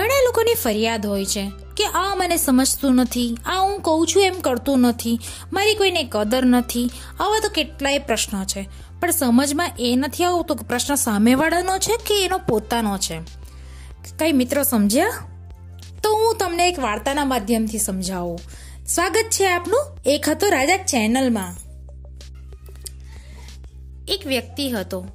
ઘણા લોકોની ફરિયાદ હોય છે કે આ મને સમજતું નથી, આ હું કહું છું એમ કરતું નથી, મારી કોઈને કદર નથી. આવા તો કેટલાય પ્રશ્નો છે. પણ સમજમાં એ નથી આવતું કે પ્રશ્ન સામેવાળાનો છે કે એનો પોતાનો છે. કઈ મિત્રો સમજ્યા? તો હું તમને એક વાર્તાના માધ્યમથી સમજાવું. સ્વાગત છે આપનું એક હતો રાજા ચેનલમાં. એક વ્યક્તિ હતો.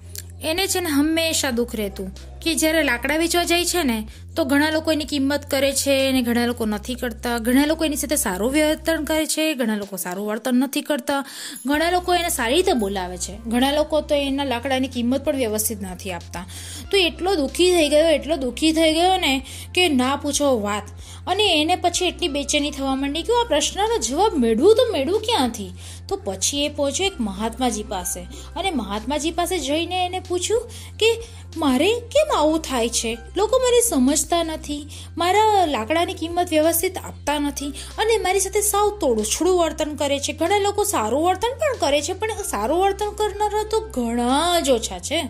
એને છે ને હંમેશા દુઃખ રહેતું કે જ્યારે લાકડા વેચવા જાય છે ને તો ઘણા લોકો એની કિંમત કરે છે અને ઘણા લોકો નથી કરતા. ઘણા લોકો એની સાથે સારું વર્તન કરે છે, ઘણા લોકો સારું વર્તન નથી કરતા. ઘણા લોકો એને સારી રીતે બોલાવે છે. ઘણા લોકો તો એના લાકડાની કિંમત પણ વ્યવસ્થિત નથી આપતા. તો એટલો દુઃખી થઈ ગયો, એટલો દુઃખી થઈ ગયો ને કે ના પૂછો વાત. અને એને પછી એટલી બેચેની થવા માંડી કે આ પ્રશ્નનો જવાબ મેળવું તો મેળવું ક્યાંથી? તો પછી એ પહોંચ્યો એક મહાત્માજી પાસે. અને મહાત્માજી પાસે જઈને એને પૂછ્યું કે, મારે કેમ આવું થાય છે? લોકો મને સમજતા નથી, મારા લાકડાની કિંમત વ્યવસ્થિત આપતા નથી અને મારી સાથે સાવ તોડછડું વર્તન કરે છે. ઘણા લોકો સારું વર્તન પણ કરે છે, પણ સારું વર્તન કરનારા તો ઘણા જ ઓછા છે.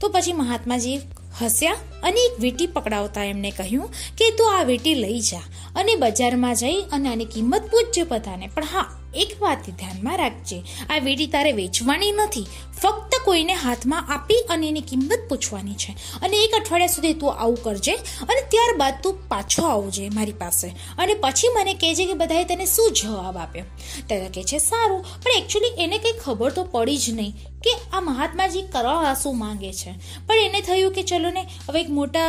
તો પછી મહાત્માજી હસ્યા અને એક વીટી પકડાવતા એમને કહ્યું કે તું આ વીંટી લઈ જા અને બજારમાં જઈ અને આની કિંમત પૂછજે બધાને. પણ હા એક વાત ધ્યાનમાં રાખજે. આ વીડી તારે વેચવાની નથી. ફક્ત કોઈને હાથમાં આપી અને એની કિંમત પૂછવાની છે. અને એક અઠવાડિયા સુધી તું આવું કરજે અને ત્યારબાદ તું પાછો આવજે મારી પાસે. અને પછી મને કહેજે કે બધાએ તને શું જવાબ આપ્યો. ત્યારે કહે છે સારું, પણ એકચ્યુઅલી એને કંઈ ખબર તો પડી જ નહીં. કે આ મહાત્માજી કરવા શું માંગે છે. પણ એને થયું કે ચલો ને, હવે એક મોટા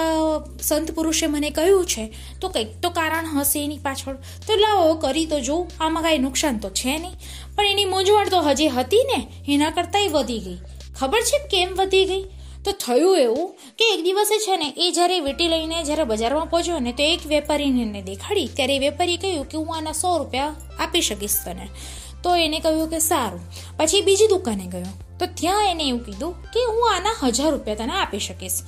સંત પુરુષે મને કહ્યું છે, તો કંઈક તો કારણ હશે એની પાછળ. તો લાવો, કરી તો જોઉં, આમાં કાંઈ નુકસાન તો છે નહીં. પણ એની મૂંઝવણ તો હજી હતી ને, એના કરતાંય વધી ગઈ. ખબર છે કેમ વધી ગઈ? તો થયું એવું કે એક દિવસે છે ને, એ જ્યારે વીંટી લઈને જ્યારે બજારમાં પહોંચ્યો ને, તો એક વેપારીને એને દેખાડી. ત્યારે એ વેપારીએ કહ્યું કે હું આના સો રૂપિયા આપી શકીશ તને. તો એને કહ્યું કે સારું. પછી બીજી દુકાને ગયો. તો ત્યાં એને એવું કીધું કે હું આના હજાર રૂપિયા તને આપી શકીશ.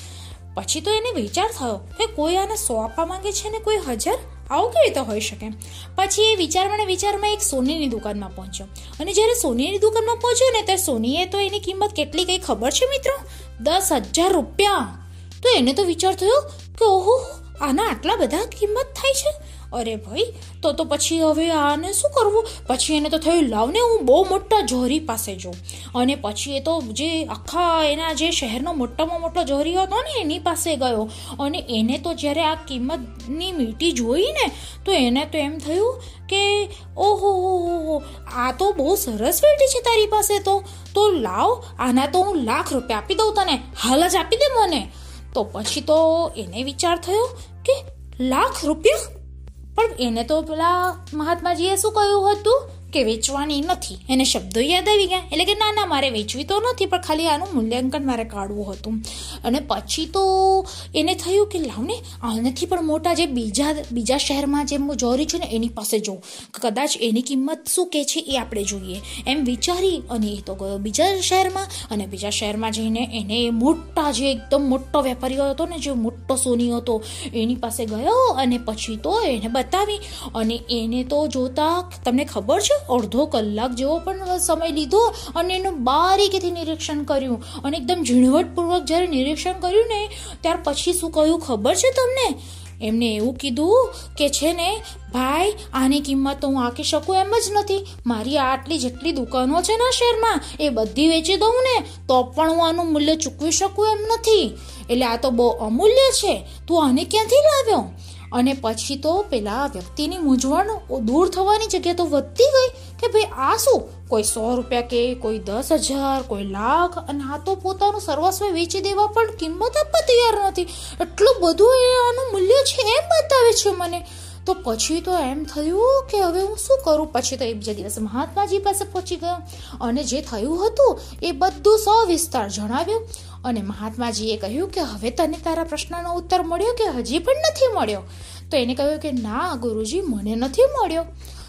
પછી તો એને વિચાર થયો કે કોઈ આને સો આપવા માંગે છે ને કોઈ હજાર? આવું કેવી રીતે હોઈ શકે? પછી એ વિચારમાં વિચારમાં એક સોનીની દુકાનમાં પહોંચ્યો. અને જ્યારે સોનીની દુકાનમાં પહોંચ્યો ને ત્યારે સોનીએ તો એની કિંમત કેટલી કઈ ખબર છે મિત્રો? દસ હજાર રૂપિયા. તો એને તો વિચાર થયો કે ઓહો, આના આટલા બધા કિંમત થાય છે? અરે ભાઈ, તો તો પછી હવે આને શું કરવું? પછી એને તો થયું લાવને હું બહુ મોટા જોહરી પાસે જાઉં. અને પછી એ તો જે આખા એના જે શહેરનો મોટામાં મોટો જોહરી હતો ને એની પાસે ગયો. અને એને તો જ્યારે આ કિંમતની મીટી જોઈ ને, તો એને તો એમ થયું કે, ઓહો, હો આ તો બહુ સરસ વેટી છે તારી પાસે તો. તો લાવ, આના તો હું લાખ રૂપિયા આપી દઉં તને. હાલ જ આપી દે મને. તો પછી તો એને વિચાર થયો કે લાખ રૂપિયા? પણ એને તો પેલા મહાત્માજીએ શું કહ્યું હતું? કે વેચવાની નથી. એને શબ્દો યાદ આવી ગયા. એટલે કે ના ના, મારે વેચવી તો નથી, પણ ખાલી આનું મૂલ્યાંકન મારે કાઢવું હતું. અને પછી તો એને થયું કે લાવને આનાથી પણ મોટા જે બીજા બીજા શહેરમાં જે જોરી છે ને, એની પાસે જોઉં. કદાચ એની કિંમત શું કે છે એ આપણે જોઈએ. એમ વિચારી અને એ તો ગયો બીજા શહેરમાં. અને બીજા શહેરમાં જઈને એને મોટા જે એકદમ મોટો વેપારી હતો ને, જે મોટો સોની હતો, એની પાસે ગયો અને પછી તો એને બતાવી. અને એને તો જોતા, તમને ખબર છે? અડધો કલાક જેવો પણ સમય લીધો અને એનું બારીકીથી નિરીક્ષણ કર્યું. અને એકદમ ઝીણવટપૂર્વક જ્યારે નિરીક્ષણ કર્યું ને, ત્યાર પછી શું કહ્યું ખબર છે તમને? એમને એવું કીધું કે છે ને, ભાઈ, આની કિંમત તો હું આંકી શકું એમ જ નથી. મારી આટલી જેટલી દુકાનો છે ને શહેરમાં, એ બધી વેચી દઉં ને, તો પણ હું આનું મૂલ્ય ચૂકવી શકું એમ નથી. એટલે આ તો બહુ અમૂલ્ય છે. તું આને ક્યાંથી લાવ્યો? અને પછી તો પેલા વ્યક્તિની મૂંઝવણ દૂર થવાની જગ્યા તો વધતી ગઈ કે ભાઈ આ શું? કોઈ સો રૂપિયા કે કોઈ દસ હજાર, કોઈ લાખ, અને આ તો પોતાનું સર્વસ્વ વેચી દેવા પણ કિંમત આપવા તૈયાર નથી. એટલું બધું એ આનું મૂલ્ય છે એમ બતાવે છે મને. તો પછી તો એમ થયું કે હવે હું શું કરું? પછી તો એ બીજા દિવસે મહાત્માજી પાસે પહોંચી ગયો. અને જે થયું હતું એ બધું સવિસ્તાર જણાવ્યું. અને મહાત્માજીએ કહ્યું કે હવે તને તારા પ્રશ્નનો ઉત્તર મળ્યો કે હજી પણ નથી મળ્યો? તો એને કહ્યું કે ના ગુરુજી, મને નથી મળ્યો.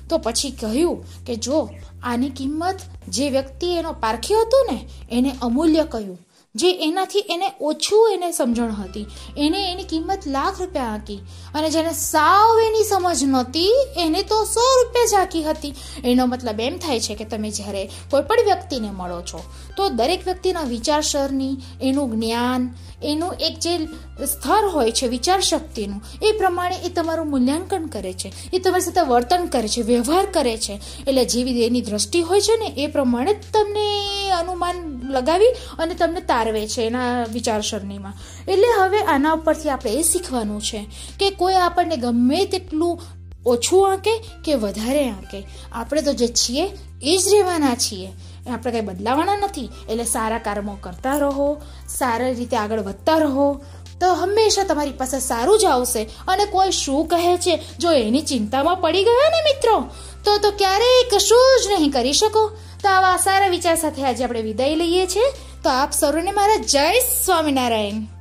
તો પછી કહ્યું કે જો આની કિંમત જે વ્યક્તિ એનો પારખ્યો હતો ને, એને અમૂલ્ય કહ્યું. જે એનાથી એને ઓછું એને સમજણ હતી. એને એની કિંમત લાખ રૂપિયા આંકી અને જેને સાવ એની સમજ નહોતી, એને તો સો રૂપિયા જ આંકી હતી. એનો મતલબ એમ થાય છે કે તમે જ્યારે કોઈ પણ વ્યક્તિને મળો છો, તો દરેક વ્યક્તિના વિચારસરણી, એનું જ્ઞાન, એનું એક જે સ્તર હોય છે વિચાર શક્તિનું એ પ્રમાણે એ તમારું મૂલ્યાંકન કરે છે. એ તમારી સાથે વર્તન કરે છે, વ્યવહાર કરે છે. એટલે જેવી એની દ્રષ્ટિ હોય છે ને, એ પ્રમાણે તમને અનુમાન લગાવી અને તમને તારવે છે એના વિચારસરણીમાં. એટલે હવે આના ઉપરથી આપણે એ શીખવાનું છે કે કોઈ આપણને ગમે તેટલું ઓછું આંકે કે વધારે આંકે. આપણે તો જે છીએ એ જ રહેવાના છીએ. આપણે કંઈ બદલાવાના નથી. એટલે સારા કર્મો કરતા રહો, સારી રીતે આગળ વધતા રહો. તો હંમેશા તમારી પાસે સારું જ આવશે. અને કોઈ શું કહે છે, જો એની ચિંતામાં પડી ગયા ને મિત્રો? તો તો ક્યારેય કશું જ નહીં કરી શકો. તો આવા સારા વિચાર સાથે આજે આપણે વિદાય લઈએ છીએ. તો આપ સૌને મારા જય સ્વામિનારાયણ.